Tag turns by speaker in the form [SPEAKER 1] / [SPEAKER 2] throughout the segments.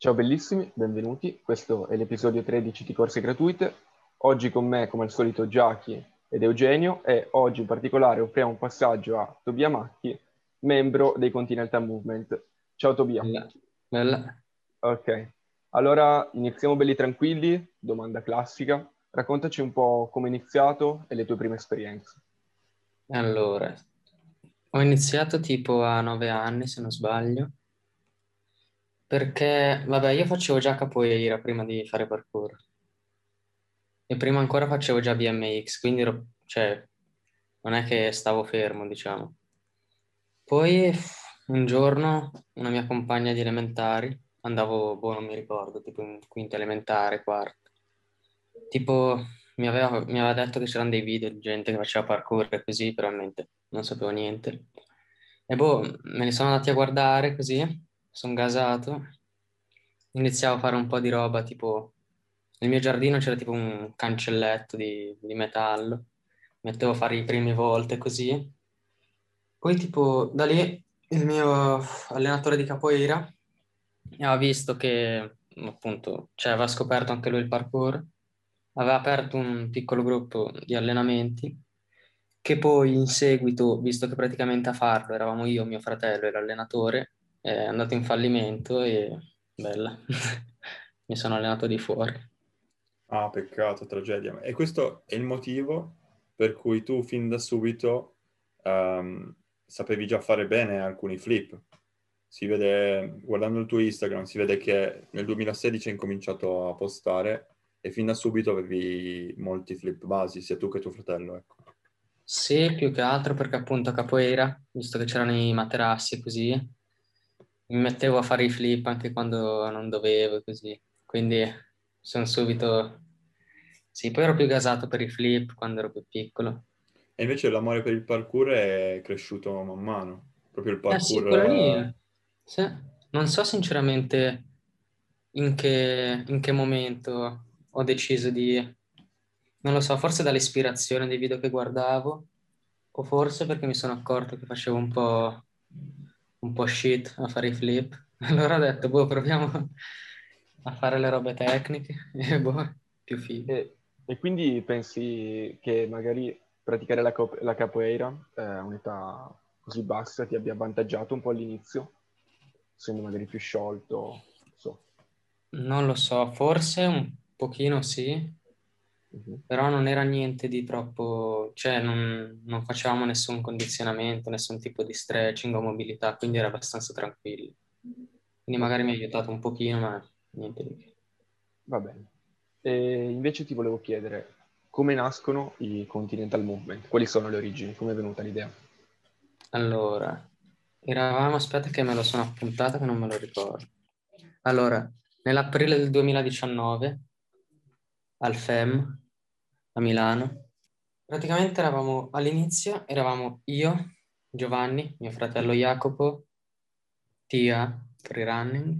[SPEAKER 1] Ciao bellissimi, benvenuti. Questo è l'episodio 13 di Corse Gratuite. Oggi con me, come al solito, Giachi ed Eugenio e oggi in particolare offriamo un passaggio a Tobia Macchi, membro dei Continental Movement. Ciao Tobia.
[SPEAKER 2] Bella. Bella.
[SPEAKER 1] Ok, allora iniziamo belli tranquilli, domanda classica. Raccontaci un po' come hai iniziato e le tue prime esperienze.
[SPEAKER 2] Allora, ho iniziato tipo a nove anni, se non sbaglio, perché, vabbè, io facevo già capoeira prima di fare parkour. E prima ancora facevo già BMX, quindi ero, cioè, non è che stavo fermo, diciamo. Poi un giorno una mia compagna di elementari, andavo, boh, non mi ricordo, tipo in quinta elementare, quarta, tipo mi aveva, mi aveva detto che c'erano dei video di gente che faceva parkour e così, però non sapevo niente. E boh, me li sono andati a guardare così sono gasato, iniziavo a fare un po' di roba, tipo nel mio giardino c'era tipo un cancelletto di, di metallo, mettevo a fare i primi volte così. Poi tipo da lì il mio allenatore di capoeira aveva visto che appunto, cioè aveva scoperto anche lui il parkour, aveva aperto un piccolo gruppo di allenamenti che poi in seguito, visto che praticamente a farlo eravamo io, mio fratello e l'allenatore, è andato in fallimento e bella, mi sono allenato di fuori.
[SPEAKER 3] Ah, peccato, tragedia. E questo è il motivo per cui tu fin da subito um, sapevi già fare bene alcuni flip. Si vede, guardando il tuo Instagram, si vede che nel 2016 hai incominciato a postare e fin da subito avevi molti flip basi, sia tu che tuo fratello, ecco.
[SPEAKER 2] Sì, più che altro perché appunto a capoeira, visto che c'erano i materassi e così, mi mettevo a fare i flip anche quando non dovevo, così. Quindi sono subito... Sì, poi ero più gasato per i flip quando ero più piccolo.
[SPEAKER 3] E invece l'amore per il parkour è cresciuto man mano. Proprio il parkour...
[SPEAKER 2] Eh sì, sì. Non so sinceramente in che, in che momento ho deciso di... Non lo so, forse dall'ispirazione dei video che guardavo, o forse perché mi sono accorto che facevo un po' un po' shit a fare i flip. Allora ho detto, boh, proviamo a fare le robe tecniche e boh, più figo.
[SPEAKER 1] E, e, quindi pensi che magari praticare la, cop- la capoeira eh, a un'età così bassa ti abbia avvantaggiato un po' all'inizio? Essendo magari più sciolto, so.
[SPEAKER 2] Non lo so, forse un pochino sì, Uh-huh. Però non era niente di troppo, cioè non, non, facevamo nessun condizionamento, nessun tipo di stretching o mobilità, quindi era abbastanza tranquillo. Quindi magari mi ha aiutato un pochino, ma niente di più.
[SPEAKER 1] Va bene. E invece ti volevo chiedere, come nascono i Continental Movement? Quali sono le origini? Come è venuta l'idea?
[SPEAKER 2] Allora, eravamo, aspetta che me lo sono appuntata che non me lo ricordo. Allora, nell'aprile del 2019 al FEM a Milano. Praticamente eravamo all'inizio, eravamo io, Giovanni, mio fratello Jacopo, Tia, free running,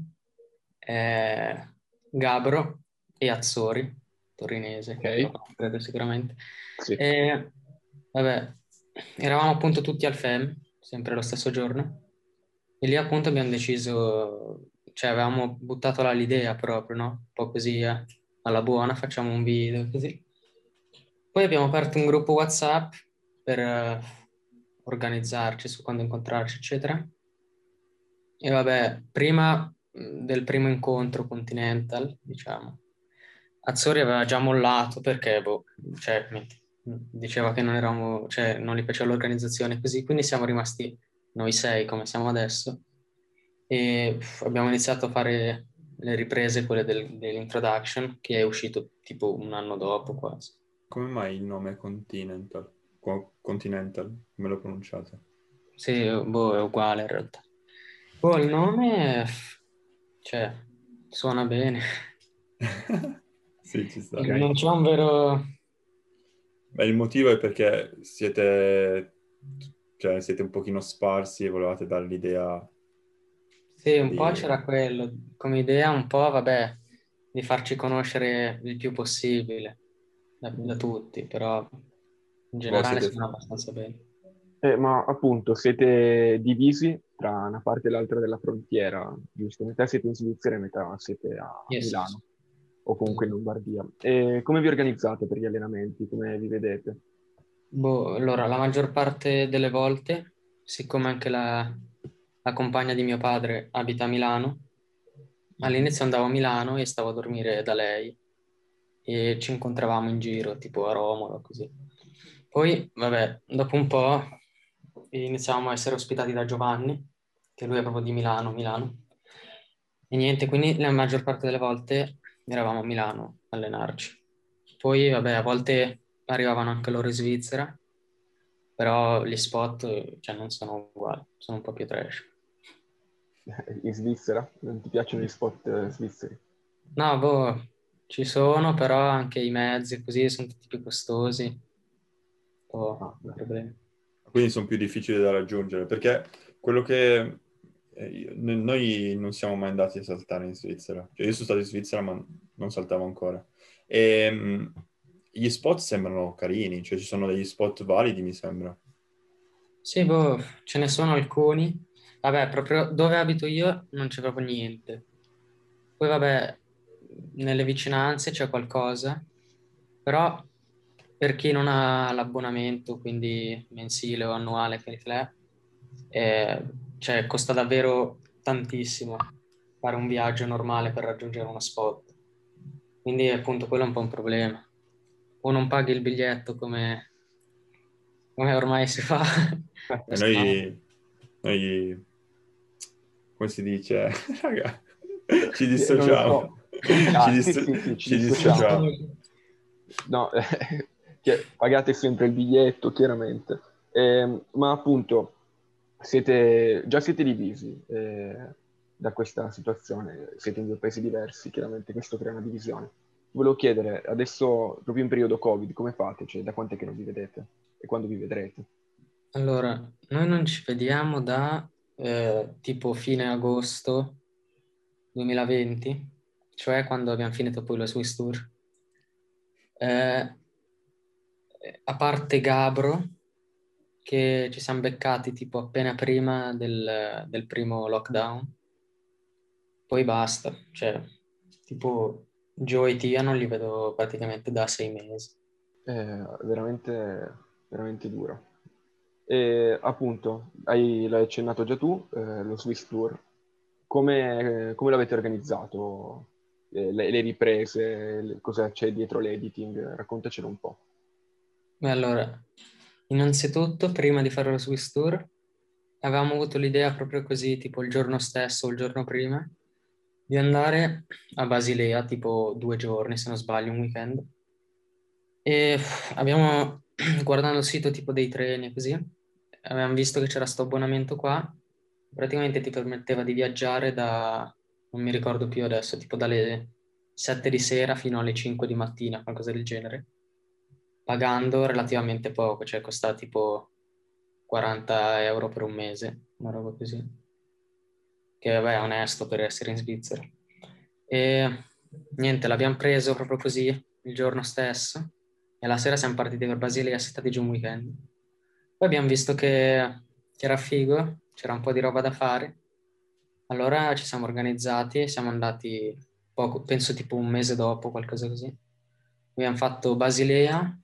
[SPEAKER 2] eh, Gabro e Azzori, torinese, okay. credo sicuramente. Sì. E, vabbè, eravamo appunto tutti al FEM, sempre lo stesso giorno, e lì appunto abbiamo deciso, cioè avevamo buttato là l'idea proprio, no? Un po' così, eh alla buona, facciamo un video così. Poi abbiamo aperto un gruppo WhatsApp per uh, organizzarci su quando incontrarci, eccetera. E vabbè, prima del primo incontro Continental, diciamo, Azzori aveva già mollato perché, boh, cioè, diceva che non eravamo, cioè, non gli piaceva l'organizzazione così, quindi siamo rimasti noi sei come siamo adesso e abbiamo iniziato a fare le riprese, quelle del, dell'introduction, che è uscito tipo un anno dopo quasi.
[SPEAKER 3] Come mai il nome Continental? Continental, come lo pronunciate?
[SPEAKER 2] Sì, boh, è uguale in realtà. Boh, il nome, cioè, suona bene.
[SPEAKER 3] sì, ci sta.
[SPEAKER 2] Non c'è un vero...
[SPEAKER 3] Beh, il motivo è perché siete, cioè, siete un pochino sparsi e volevate dare l'idea
[SPEAKER 2] sì, un po' c'era quello, come idea un po', vabbè, di farci conoscere il più possibile da, da tutti, però in generale siete... sono abbastanza bene.
[SPEAKER 1] Eh, ma appunto, siete divisi tra una parte e l'altra della frontiera, giusto? Metà siete in Svizzera e metà siete a
[SPEAKER 2] Yes.
[SPEAKER 1] Milano o comunque in Lombardia. E come vi organizzate per gli allenamenti? Come vi vedete?
[SPEAKER 2] Boh, allora, la maggior parte delle volte, siccome anche la, la compagna di mio padre abita a Milano, all'inizio andavo a Milano e stavo a dormire da lei e ci incontravamo in giro, tipo a Romolo, così. Poi, vabbè, dopo un po' iniziavamo a essere ospitati da Giovanni, che lui è proprio di Milano, Milano. E niente, quindi la maggior parte delle volte eravamo a Milano a allenarci. Poi, vabbè, a volte arrivavano anche loro in Svizzera, però gli spot cioè, non sono uguali, sono un po' più trash.
[SPEAKER 1] In Svizzera? Non ti piacciono gli spot eh, svizzeri?
[SPEAKER 2] No, boh, ci sono, però anche i mezzi così sono tutti più costosi. Oh,
[SPEAKER 1] Ah.
[SPEAKER 3] Quindi sono più difficili da raggiungere, perché quello che... eh, noi non siamo mai andati a saltare in Svizzera. Cioè, io sono stato in Svizzera, ma non saltavo ancora. E mh, gli spot sembrano carini, cioè ci sono degli spot validi, mi sembra.
[SPEAKER 2] Sì, boh, ce ne sono alcuni. Vabbè, proprio dove abito io non c'è proprio niente. Poi, vabbè, nelle vicinanze c'è qualcosa, però per chi non ha l'abbonamento, quindi mensile o annuale, eh, cioè, costa davvero tantissimo fare un viaggio normale per raggiungere uno spot. Quindi, appunto, quello è un po' un problema. O non paghi il biglietto come, come ormai si fa.
[SPEAKER 3] Noi, noi, come si dice, raga, ci
[SPEAKER 1] lo
[SPEAKER 3] dissociamo.
[SPEAKER 1] so. Ah,
[SPEAKER 3] ci,
[SPEAKER 1] sì,
[SPEAKER 3] disso-
[SPEAKER 1] sì, sì, ci
[SPEAKER 3] ci
[SPEAKER 1] dissociamo.
[SPEAKER 3] dissociamo.
[SPEAKER 1] No, che pagate sempre il biglietto, chiaramente. Ehm, ma appunto, siete, già siete divisi eh, da questa situazione, siete in due paesi diversi, chiaramente questo crea una divisione. Volevo chiedere, adesso, proprio in periodo Covid, come fate? Cioè, da quant'è che non vi vedete? E quando vi vedrete?
[SPEAKER 2] Allora, noi non ci vediamo da eh, tipo fine agosto 2020, cioè quando abbiamo finito poi lo Swiss Tour. Eh, a parte Gabro, che ci siamo beccati tipo appena prima del, del primo lockdown, poi basta, cioè tipo Joe e Tia non li vedo praticamente da sei mesi.
[SPEAKER 1] È veramente, veramente duro. E appunto, hai, l'hai accennato già tu, eh, lo Swiss Tour. Come, come l'avete organizzato? Eh, le, le riprese, le- cosa c'è dietro l'editing? Raccontacelo un po'.
[SPEAKER 2] Beh, allora, innanzitutto, prima di fare lo Swiss Tour, avevamo avuto l'idea proprio così, tipo il giorno stesso o il giorno prima, di andare a Basilea, tipo due giorni, se non sbaglio, un weekend. E abbiamo, guardando il sito tipo dei treni e così, abbiamo visto che c'era sto abbonamento qua, praticamente ti permetteva di viaggiare da, non mi ricordo più adesso, tipo dalle 7 di sera fino alle 5 di mattina, qualcosa del genere pagando relativamente poco, cioè costa tipo 40 euro per un mese, una roba così. Che vabbè è onesto per essere in Svizzera. E niente, l'abbiamo preso proprio così il giorno stesso e la sera siamo partiti per Basilea, stati giù un weekend. Poi abbiamo visto che, era figo, c'era un po' di roba da fare. Allora ci siamo organizzati e siamo andati poco, penso tipo un mese dopo, qualcosa così. Abbiamo fatto Basilea,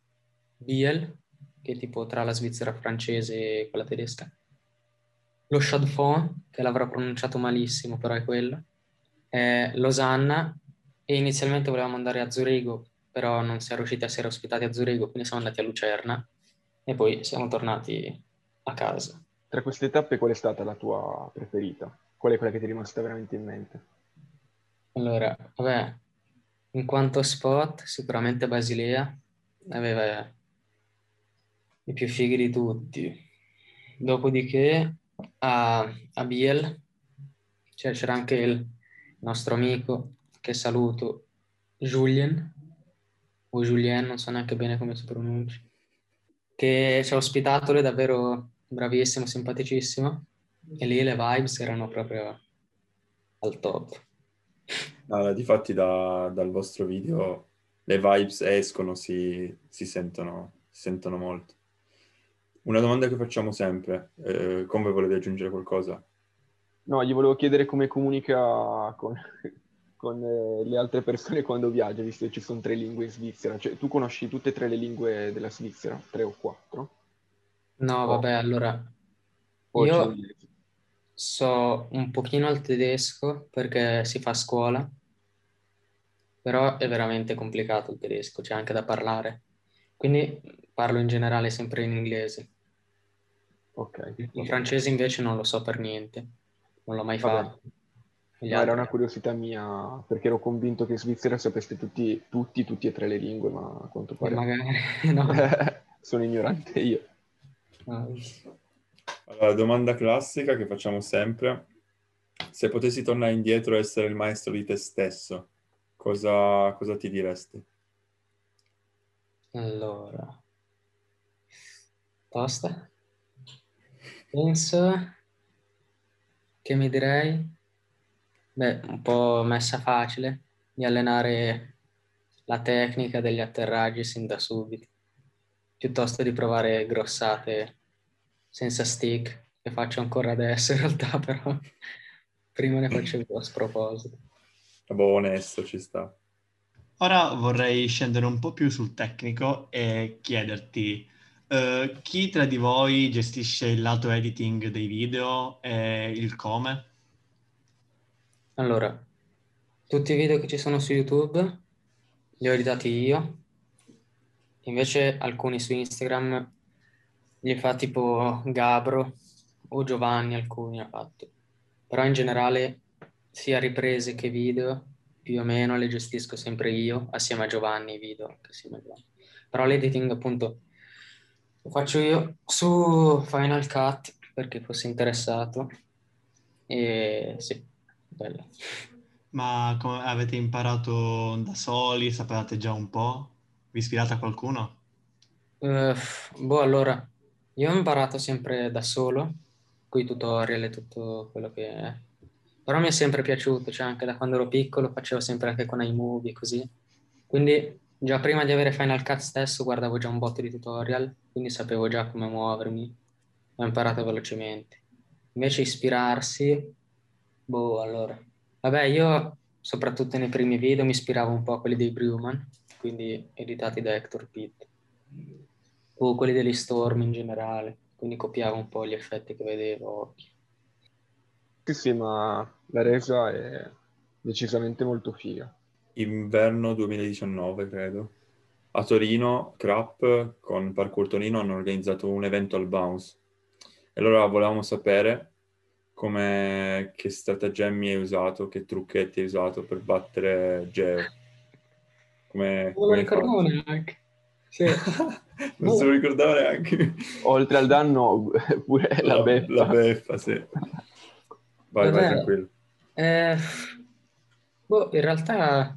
[SPEAKER 2] Biel, che è tipo tra la Svizzera francese e quella tedesca. Lo Fonds, che l'avrò pronunciato malissimo, però è quello. Eh, Losanna e inizialmente volevamo andare a Zurigo, però non siamo riusciti a essere ospitati a Zurigo, quindi siamo andati a Lucerna e poi siamo tornati a casa.
[SPEAKER 1] Tra queste tappe, qual è stata la tua preferita? Qual è quella che ti è rimasta veramente in mente?
[SPEAKER 2] Allora, vabbè, in quanto spot, sicuramente Basilea aveva i più fighi di tutti. Dopodiché a, a Biel cioè, c'era anche il nostro amico, che saluto, Julien, o Julien, non so neanche bene come si pronuncia, che ci ha ospitato, lui è davvero bravissimo, simpaticissimo, e lì le vibes erano proprio al top.
[SPEAKER 3] Allora, difatti da- dal vostro video le vibes escono, si, si sentono, si sentono molto. Una domanda che facciamo sempre, eh, come volevi aggiungere qualcosa?
[SPEAKER 1] No, gli volevo chiedere come comunica con, con eh, le altre persone quando viaggia, visto che ci sono tre lingue in Svizzera. Cioè, tu conosci tutte e tre le lingue della Svizzera? Tre o quattro?
[SPEAKER 2] No,
[SPEAKER 1] O-
[SPEAKER 2] vabbè, allora
[SPEAKER 1] o
[SPEAKER 2] io so un pochino il tedesco perché si fa a scuola, però è veramente complicato il tedesco, c'è anche da parlare. Quindi parlo in generale sempre in inglese.
[SPEAKER 1] Ok.
[SPEAKER 2] Il francese invece non lo so per niente, non l'ho mai
[SPEAKER 1] Vabbè.
[SPEAKER 2] fatto.
[SPEAKER 1] No, era una curiosità mia, perché ero convinto che in Svizzera sapeste tutti, tutti, tutti e tre le lingue, ma a quanto pare
[SPEAKER 2] Magari no.
[SPEAKER 1] sono ignorante io.
[SPEAKER 2] No.
[SPEAKER 3] Allora, domanda classica che facciamo sempre. Se potessi tornare indietro e essere il maestro di te stesso, cosa, cosa ti diresti?
[SPEAKER 2] Allora, tosta. Penso che mi direi, beh, un po' messa facile, di allenare la tecnica degli atterraggi sin da subito, piuttosto di provare grossate senza stick, che faccio ancora adesso in realtà, però prima ne facevo a sproposito.
[SPEAKER 3] Vabbè, onesto, ci sta.
[SPEAKER 4] Ora vorrei scendere un po' più sul tecnico e chiederti eh, chi tra di voi gestisce il lato editing dei video e il come?
[SPEAKER 2] Allora, tutti i video che ci sono su YouTube li ho editati io, invece alcuni su Instagram li fa tipo Gabro o Giovanni, alcuni ha fatto. Però in generale sia riprese che video, più o meno le gestisco sempre io, assieme a Giovanni i video, assieme a Giovanni. Però l'editing appunto lo faccio io su Final Cut perché fossi interessato e sì, bello.
[SPEAKER 4] Ma come avete imparato da soli? Sapevate già un po'? Vi ispirate a qualcuno?
[SPEAKER 2] Eh, boh, allora, io ho imparato sempre da solo, con i tutorial e tutto quello che è. Però mi è sempre piaciuto, cioè anche da quando ero piccolo facevo sempre anche con iMovie così. Quindi già prima di avere Final Cut stesso guardavo già un botto di tutorial, quindi sapevo già come muovermi, ho imparato velocemente. Invece ispirarsi, boh, allora. Vabbè, io soprattutto nei primi video mi ispiravo un po' a quelli dei Brewman, quindi editati da Hector Pitt o quelli degli Storm in generale, quindi copiavo un po' gli effetti che vedevo.
[SPEAKER 1] Sì, sì, ma la resa è decisamente molto figa.
[SPEAKER 3] Inverno 2019, credo. A Torino, Crap con Parkour Torino hanno organizzato un evento al Bounce. E allora volevamo sapere come, che stratagemmi hai usato, che trucchetti hai usato per battere Geo. Come,
[SPEAKER 2] Non lo
[SPEAKER 3] come
[SPEAKER 2] ricordavo
[SPEAKER 3] fatto?
[SPEAKER 2] neanche. Sì.
[SPEAKER 3] non se lo ricordavo neanche.
[SPEAKER 1] Oltre al danno, pure la, beffa.
[SPEAKER 3] La beffa, sì. Vai, vai,
[SPEAKER 2] Vabbè.
[SPEAKER 3] tranquillo.
[SPEAKER 2] Eh, boh, in realtà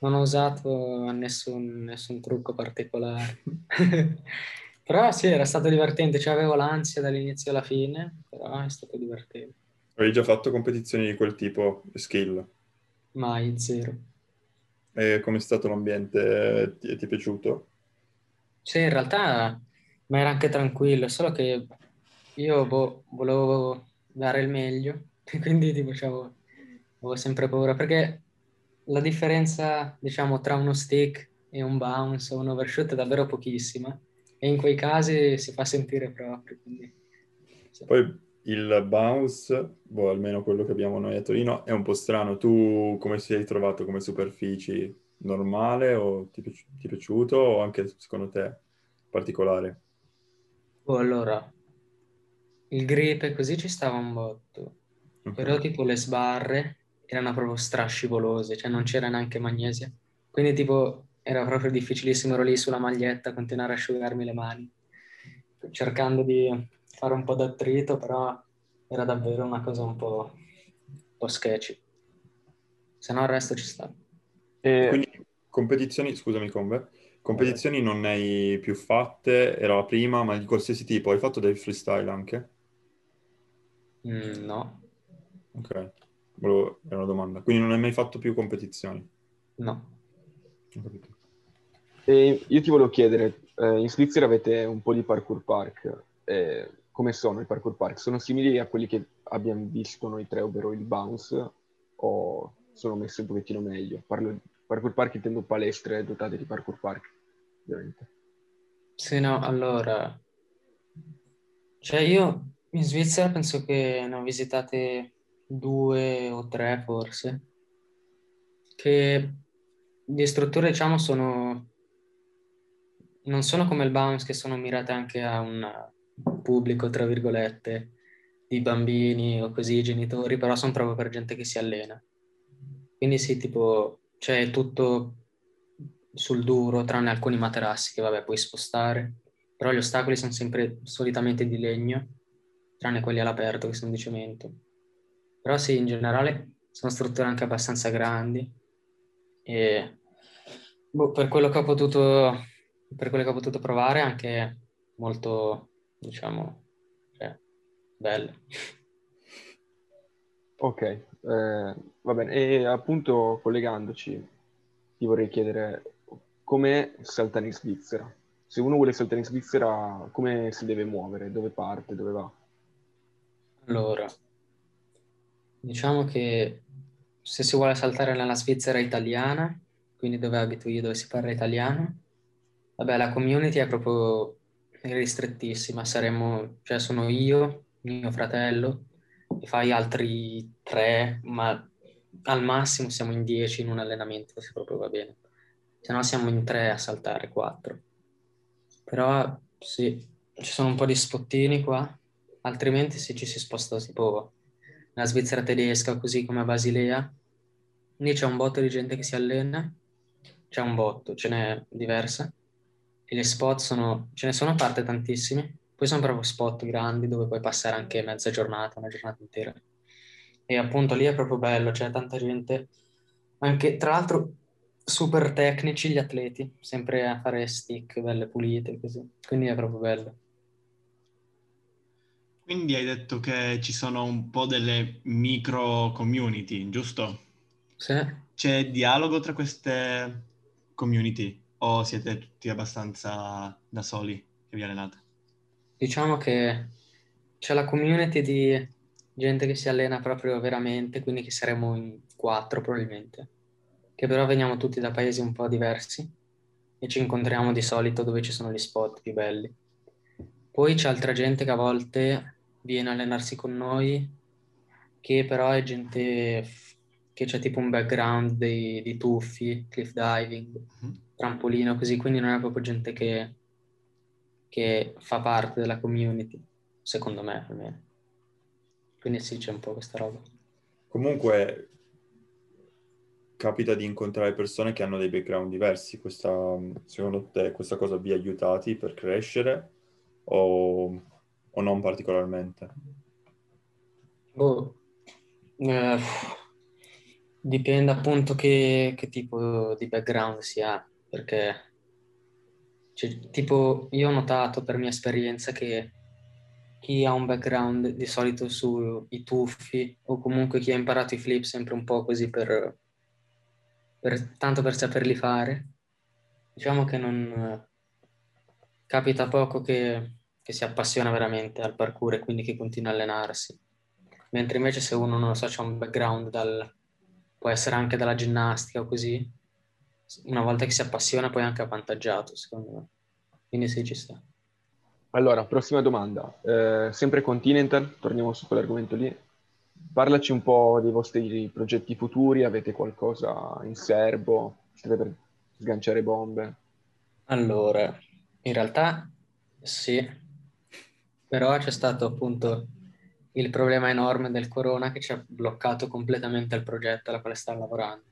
[SPEAKER 2] non ho usato nessun, nessun trucco particolare. Però sì, era stato divertente, cioè avevo l'ansia dall'inizio alla fine, però è stato divertente.
[SPEAKER 3] Avevi già fatto competizioni di quel tipo, skill.
[SPEAKER 2] Mai, zero.
[SPEAKER 3] E com'è stato l'ambiente? Ti, ti è piaciuto?
[SPEAKER 2] Sì, in realtà ma era anche tranquillo, solo che io boh, volevo dare il meglio, e quindi tipo c'avevo, avevo sempre paura, perché la differenza, diciamo, tra uno stick e un bounce o un overshoot è davvero pochissima, e in quei casi si fa sentire proprio, quindi... sì.
[SPEAKER 3] Poi il bounce, boh, almeno quello che abbiamo noi a Torino, è un po' strano. Tu come sei trovato come superfici? Normale o ti, ti è piaciuto o anche secondo te particolare?
[SPEAKER 2] Oh, allora, il grip così ci stava un botto,
[SPEAKER 3] Ok.
[SPEAKER 2] però tipo le sbarre erano proprio strascivolose, cioè non c'era neanche magnesia. Quindi tipo era proprio difficilissimo, ero lì sulla maglietta a continuare a asciugarmi le mani, cercando di fare un po' d'attrito, però era davvero una cosa un po', un po' sketchy. Se no il resto ci sta.
[SPEAKER 1] E
[SPEAKER 3] Quindi competizioni, scusami Combe, competizioni non ne hai più fatte, era la prima, ma di qualsiasi tipo. Hai fatto del freestyle anche?
[SPEAKER 2] Mm, no,
[SPEAKER 3] Ok, Volevo- era una domanda. Quindi non hai mai fatto più competizioni?
[SPEAKER 2] no.
[SPEAKER 3] Ho capito.
[SPEAKER 1] E io ti volevo chiedere, eh, in Svizzera avete un po' di parkour park, eh, come sono i parkour park? Sono simili a quelli che abbiamo visto noi tre, ovvero il bounce, o sono messi un pochettino meglio? Parlo di parkour park intendo palestre dotate di parkour park, ovviamente.
[SPEAKER 2] Sì, no, allora... Cioè io in Svizzera penso che ne ho visitate due o tre forse, che di strutture diciamo sono... non sono come il bounce che sono mirate anche a un pubblico, tra virgolette, di bambini o così, genitori, però sono proprio per gente che si allena. Quindi sì, tipo, c'è tutto sul duro, tranne alcuni materassi che vabbè puoi spostare, però gli ostacoli sono sempre solitamente di legno, tranne quelli all'aperto che sono di cemento. Però sì, in generale sono strutture anche abbastanza grandi e boh, per quello che ho potuto per quello che ho potuto provare anche molto diciamo cioè, belle.
[SPEAKER 1] Ok eh, va bene. E appunto collegandoci ti vorrei chiedere come saltare in Svizzera. Se uno vuole saltare in Svizzera come si deve muovere? Dove parte? Dove va?
[SPEAKER 2] Allora diciamo che se si vuole saltare nella Svizzera italiana, quindi dove abito io, dove si parla italiano, vabbè, la community è proprio ristrettissima. Saremo, cioè sono io, mio fratello, e fai altri tre, ma al massimo siamo in dieci in un allenamento, se proprio va bene. Se no siamo in tre a saltare, quattro. Però sì, ci sono un po' di spottini qua, altrimenti se ci si sposta tipo la Svizzera tedesca, così come a Basilea. Lì c'è un botto di gente che si allena, c'è un botto, ce n'è diversa. E le spot sono, ce ne sono a parte tantissimi, poi sono proprio spot grandi dove puoi passare anche mezza giornata, una giornata intera. E appunto lì è proprio bello, c'è tanta gente, anche tra l'altro super tecnici gli atleti, sempre a fare stick belle pulite così, quindi è proprio bello.
[SPEAKER 4] Quindi hai detto che ci sono un po' delle micro community, giusto?
[SPEAKER 2] Sì.
[SPEAKER 4] C'è dialogo tra queste community o siete tutti abbastanza da soli che vi allenate?
[SPEAKER 2] Diciamo che c'è la community di gente che si allena proprio veramente, quindi che saremo in quattro probabilmente, che però veniamo tutti da paesi un po' diversi e ci incontriamo di solito dove ci sono gli spot più belli. Poi c'è altra gente che a volte viene a allenarsi con noi, che però è gente che c'è tipo un background di, di tuffi, cliff diving, mm-hmm. Trampolino, così, quindi non è proprio gente che, che fa parte della community, secondo me almeno. Quindi sì, c'è un po' questa roba.
[SPEAKER 3] Comunque capita di incontrare persone che hanno dei background diversi. Questa, secondo te questa cosa vi ha aiutati per crescere? o, o non particolarmente?
[SPEAKER 2] Boh, eh, dipende appunto che, che, tipo di background si ha, perché cioè, tipo io ho notato per mia esperienza che chi ha un background di solito sui tuffi o comunque chi ha imparato i flip sempre un po' così per, per tanto per saperli fare, diciamo che non capita poco che, che, si appassiona veramente al parkour e quindi che continua a allenarsi. Mentre invece se uno non lo so, c'ha un background dal, può essere anche dalla ginnastica o così, una volta che si appassiona poi è anche avvantaggiato, secondo me. Quindi sì, ci sta.
[SPEAKER 1] Allora, prossima domanda. Eh, sempre Continental, torniamo su quell'argomento lì. Parlaci un po' dei vostri progetti futuri, avete qualcosa in serbo? Siete per sganciare bombe?
[SPEAKER 2] Allora, in realtà sì, però c'è stato appunto il problema enorme del corona che ci ha bloccato completamente il progetto alla quale sta lavorando.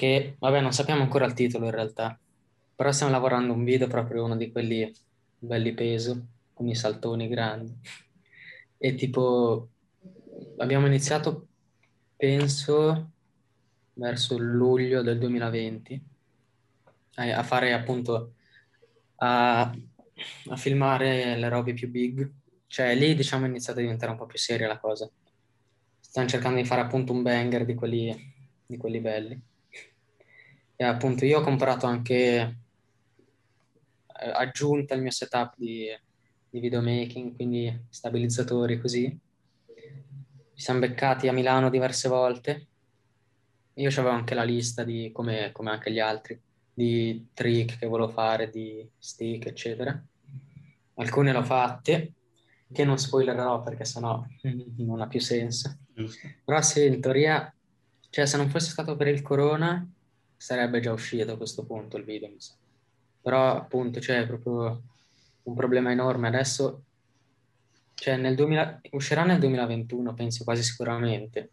[SPEAKER 2] Che, vabbè, non sappiamo ancora il titolo in realtà, però stiamo lavorando un video proprio uno di quelli belli peso, con i saltoni grandi. E tipo, abbiamo iniziato, penso, verso luglio del 2020 a fare appunto a, a filmare le robe più big. Cioè lì diciamo è iniziata a diventare un po' più seria la cosa. Stanno cercando di fare appunto un banger di quelli, di quelli belli. E appunto io ho comprato anche eh, aggiunta al mio setup di, di videomaking, quindi stabilizzatori così. Ci siamo beccati a Milano diverse volte. Io avevo anche la lista di, come, come anche gli altri, di trick che volevo fare, di stick, eccetera. Alcune l'ho fatte, che non spoilerò perché sennò non ha più senso. Però sì, in teoria, cioè se non fosse stato per il corona, sarebbe già uscito a questo punto il video, mi sa. Però appunto c'è proprio un problema enorme. Adesso, cioè nel 2000, uscirà nel 2021, penso quasi sicuramente.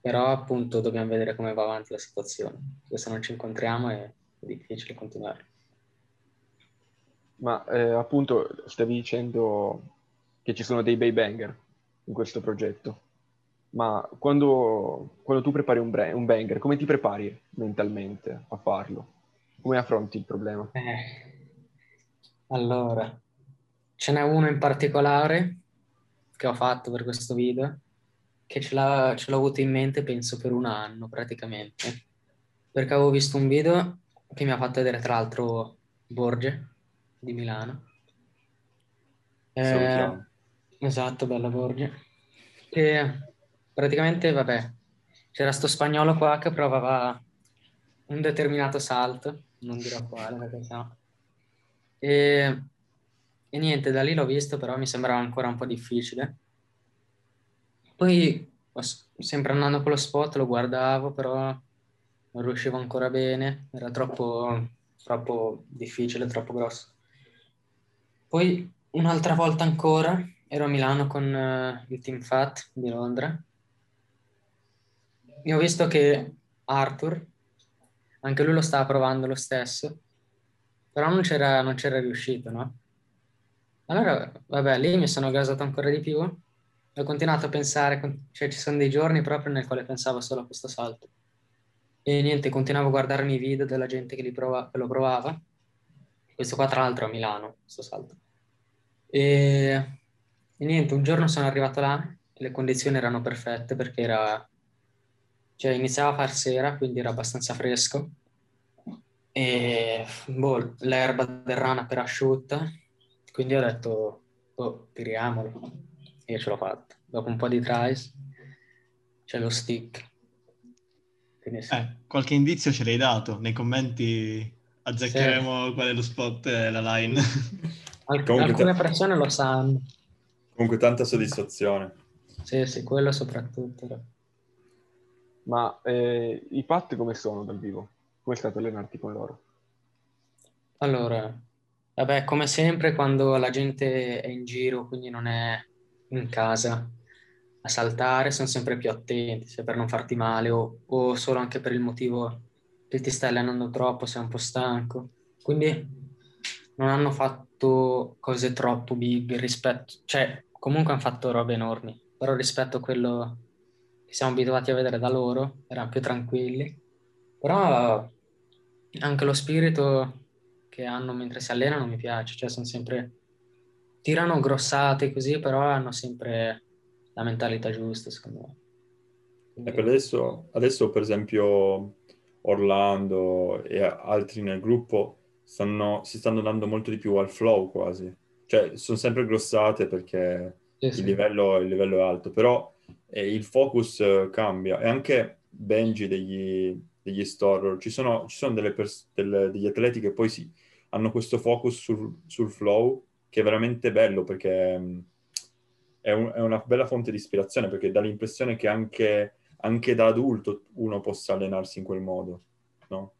[SPEAKER 2] Però appunto dobbiamo vedere come va avanti la situazione. Se non ci incontriamo è difficile continuare.
[SPEAKER 1] Ma eh, appunto stavi dicendo che ci sono dei bei banger in questo progetto. Ma quando, quando tu prepari un, bra- un banger, come ti prepari mentalmente a farlo? Come affronti il problema?
[SPEAKER 2] Eh, allora, ce n'è uno in particolare che ho fatto per questo video, che ce, l'ha, ce l'ho avuto in mente penso per un anno praticamente, perché avevo visto un video che mi ha fatto vedere tra l'altro Borge di Milano. Eh, esatto, bella Borge. E praticamente, vabbè, c'era sto spagnolo qua che provava un determinato salto, non dirò quale perché sennò. E, e niente, da lì l'ho visto, però mi sembrava ancora un po' difficile. Poi, sempre andando con lo spot, lo guardavo, però non riuscivo ancora bene, era troppo, troppo difficile, troppo grosso. Poi un'altra volta ancora ero a Milano con uh, il Team Fat di Londra e ho visto che Arthur, anche lui lo stava provando lo stesso, però non c'era, non c'era riuscito, no? Allora, vabbè, lì mi sono gasato ancora di più, ho continuato a pensare, cioè ci sono dei giorni proprio nel quale pensavo solo a questo salto. E niente, continuavo a guardarmi i video della gente che, prova, che lo provava. Questo qua tra l'altro a Milano, questo salto. E, e niente, un giorno sono arrivato là le condizioni erano perfette perché era... Cioè iniziava a far sera, quindi era abbastanza fresco. E boh, l'erba del rana per asciutta. Quindi ho detto, oh, tiriamolo. E io ce l'ho fatta. Dopo un po' di tries c'è lo stick. Quindi sì.
[SPEAKER 4] Eh, qualche indizio ce l'hai dato. Nei commenti azzeccheremo qual è lo spot e la line.
[SPEAKER 2] Al-
[SPEAKER 3] Comunque
[SPEAKER 2] alcune
[SPEAKER 3] te-
[SPEAKER 2] persone lo sanno.
[SPEAKER 3] Comunque tanta soddisfazione.
[SPEAKER 2] Sì, sì, quello soprattutto.
[SPEAKER 1] Ma eh, i Pat come sono dal vivo? Come è stato allenarti con loro?
[SPEAKER 2] Allora, vabbè, come sempre quando la gente è in giro, quindi non è in casa a saltare, sono sempre più attenti, se per non farti male o, o solo anche per il motivo che ti stai allenando troppo, sei un po' stanco. Quindi non hanno fatto cose troppo big rispetto, cioè comunque hanno fatto robe enormi, però rispetto a quello che siamo abituati a vedere da loro, erano più tranquilli. Però anche lo spirito che hanno mentre si allenano mi piace, cioè sono sempre tirano grossate così, però hanno sempre la mentalità giusta, secondo me.
[SPEAKER 3] E per adesso, adesso, per esempio, Orlando e altri nel gruppo stanno, si stanno dando molto di più al flow quasi. Cioè, sono sempre grossate perché
[SPEAKER 2] Sì,
[SPEAKER 3] il
[SPEAKER 2] sì.
[SPEAKER 3] livello, il livello è alto, però eh, il focus eh, cambia. E anche Benji degli, degli Storor, ci sono, ci sono delle pers- del- degli atleti che poi sì, hanno questo focus sul, sul flow che è veramente bello perché mh, è, un- è una bella fonte di ispirazione perché dà l'impressione che anche, anche da adulto uno possa allenarsi in quel modo, no?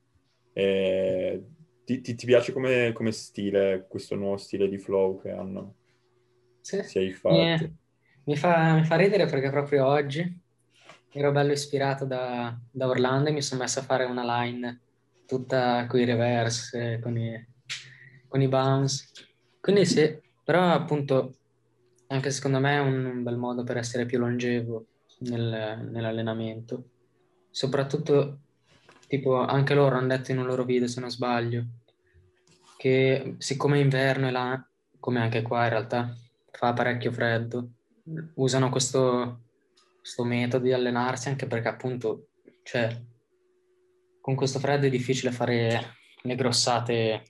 [SPEAKER 3] E ti, ti- ti piace come, come stile, questo nuovo stile di flow che hanno?
[SPEAKER 2] Sì.
[SPEAKER 3] Si fatto?
[SPEAKER 2] Mi, mi fa, mi fa ridere perché proprio oggi ero bello ispirato da, da Orlando e mi sono messo a fare una line tutta con i reverse, con i, con i bounce. Quindi sì, però appunto anche secondo me è un, un bel modo per essere più longevo nel- nell'allenamento. Soprattutto, tipo, anche loro hanno detto in un loro video, se non sbaglio, che siccome è inverno e là, come anche qua in realtà, fa parecchio freddo, usano questo, questo metodo di allenarsi anche perché appunto, cioè, con questo freddo è difficile fare le grossate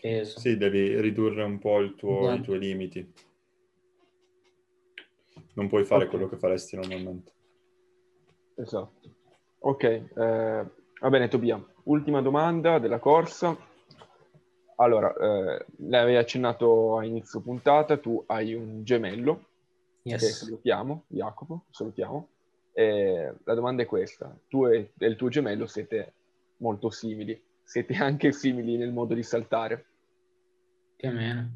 [SPEAKER 2] peso.
[SPEAKER 3] Sì, devi ridurre un po' il tuo-
[SPEAKER 2] Esatto.
[SPEAKER 3] i tuoi limiti. Non puoi fare
[SPEAKER 1] Ok.
[SPEAKER 3] quello che faresti normalmente.
[SPEAKER 1] Esatto. Ok, eh, va bene Tobia, ultima domanda della corsa. Allora, eh, l'avevi accennato a inizio puntata, tu hai un gemello
[SPEAKER 2] Yes.
[SPEAKER 1] salutiamo, Jacopo, salutiamo. E la domanda è questa, tu e, e il tuo gemello siete molto simili, siete anche simili nel modo di saltare,
[SPEAKER 2] Più o meno.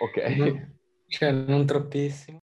[SPEAKER 1] ok?
[SPEAKER 2] Non- cioè, non troppissimo.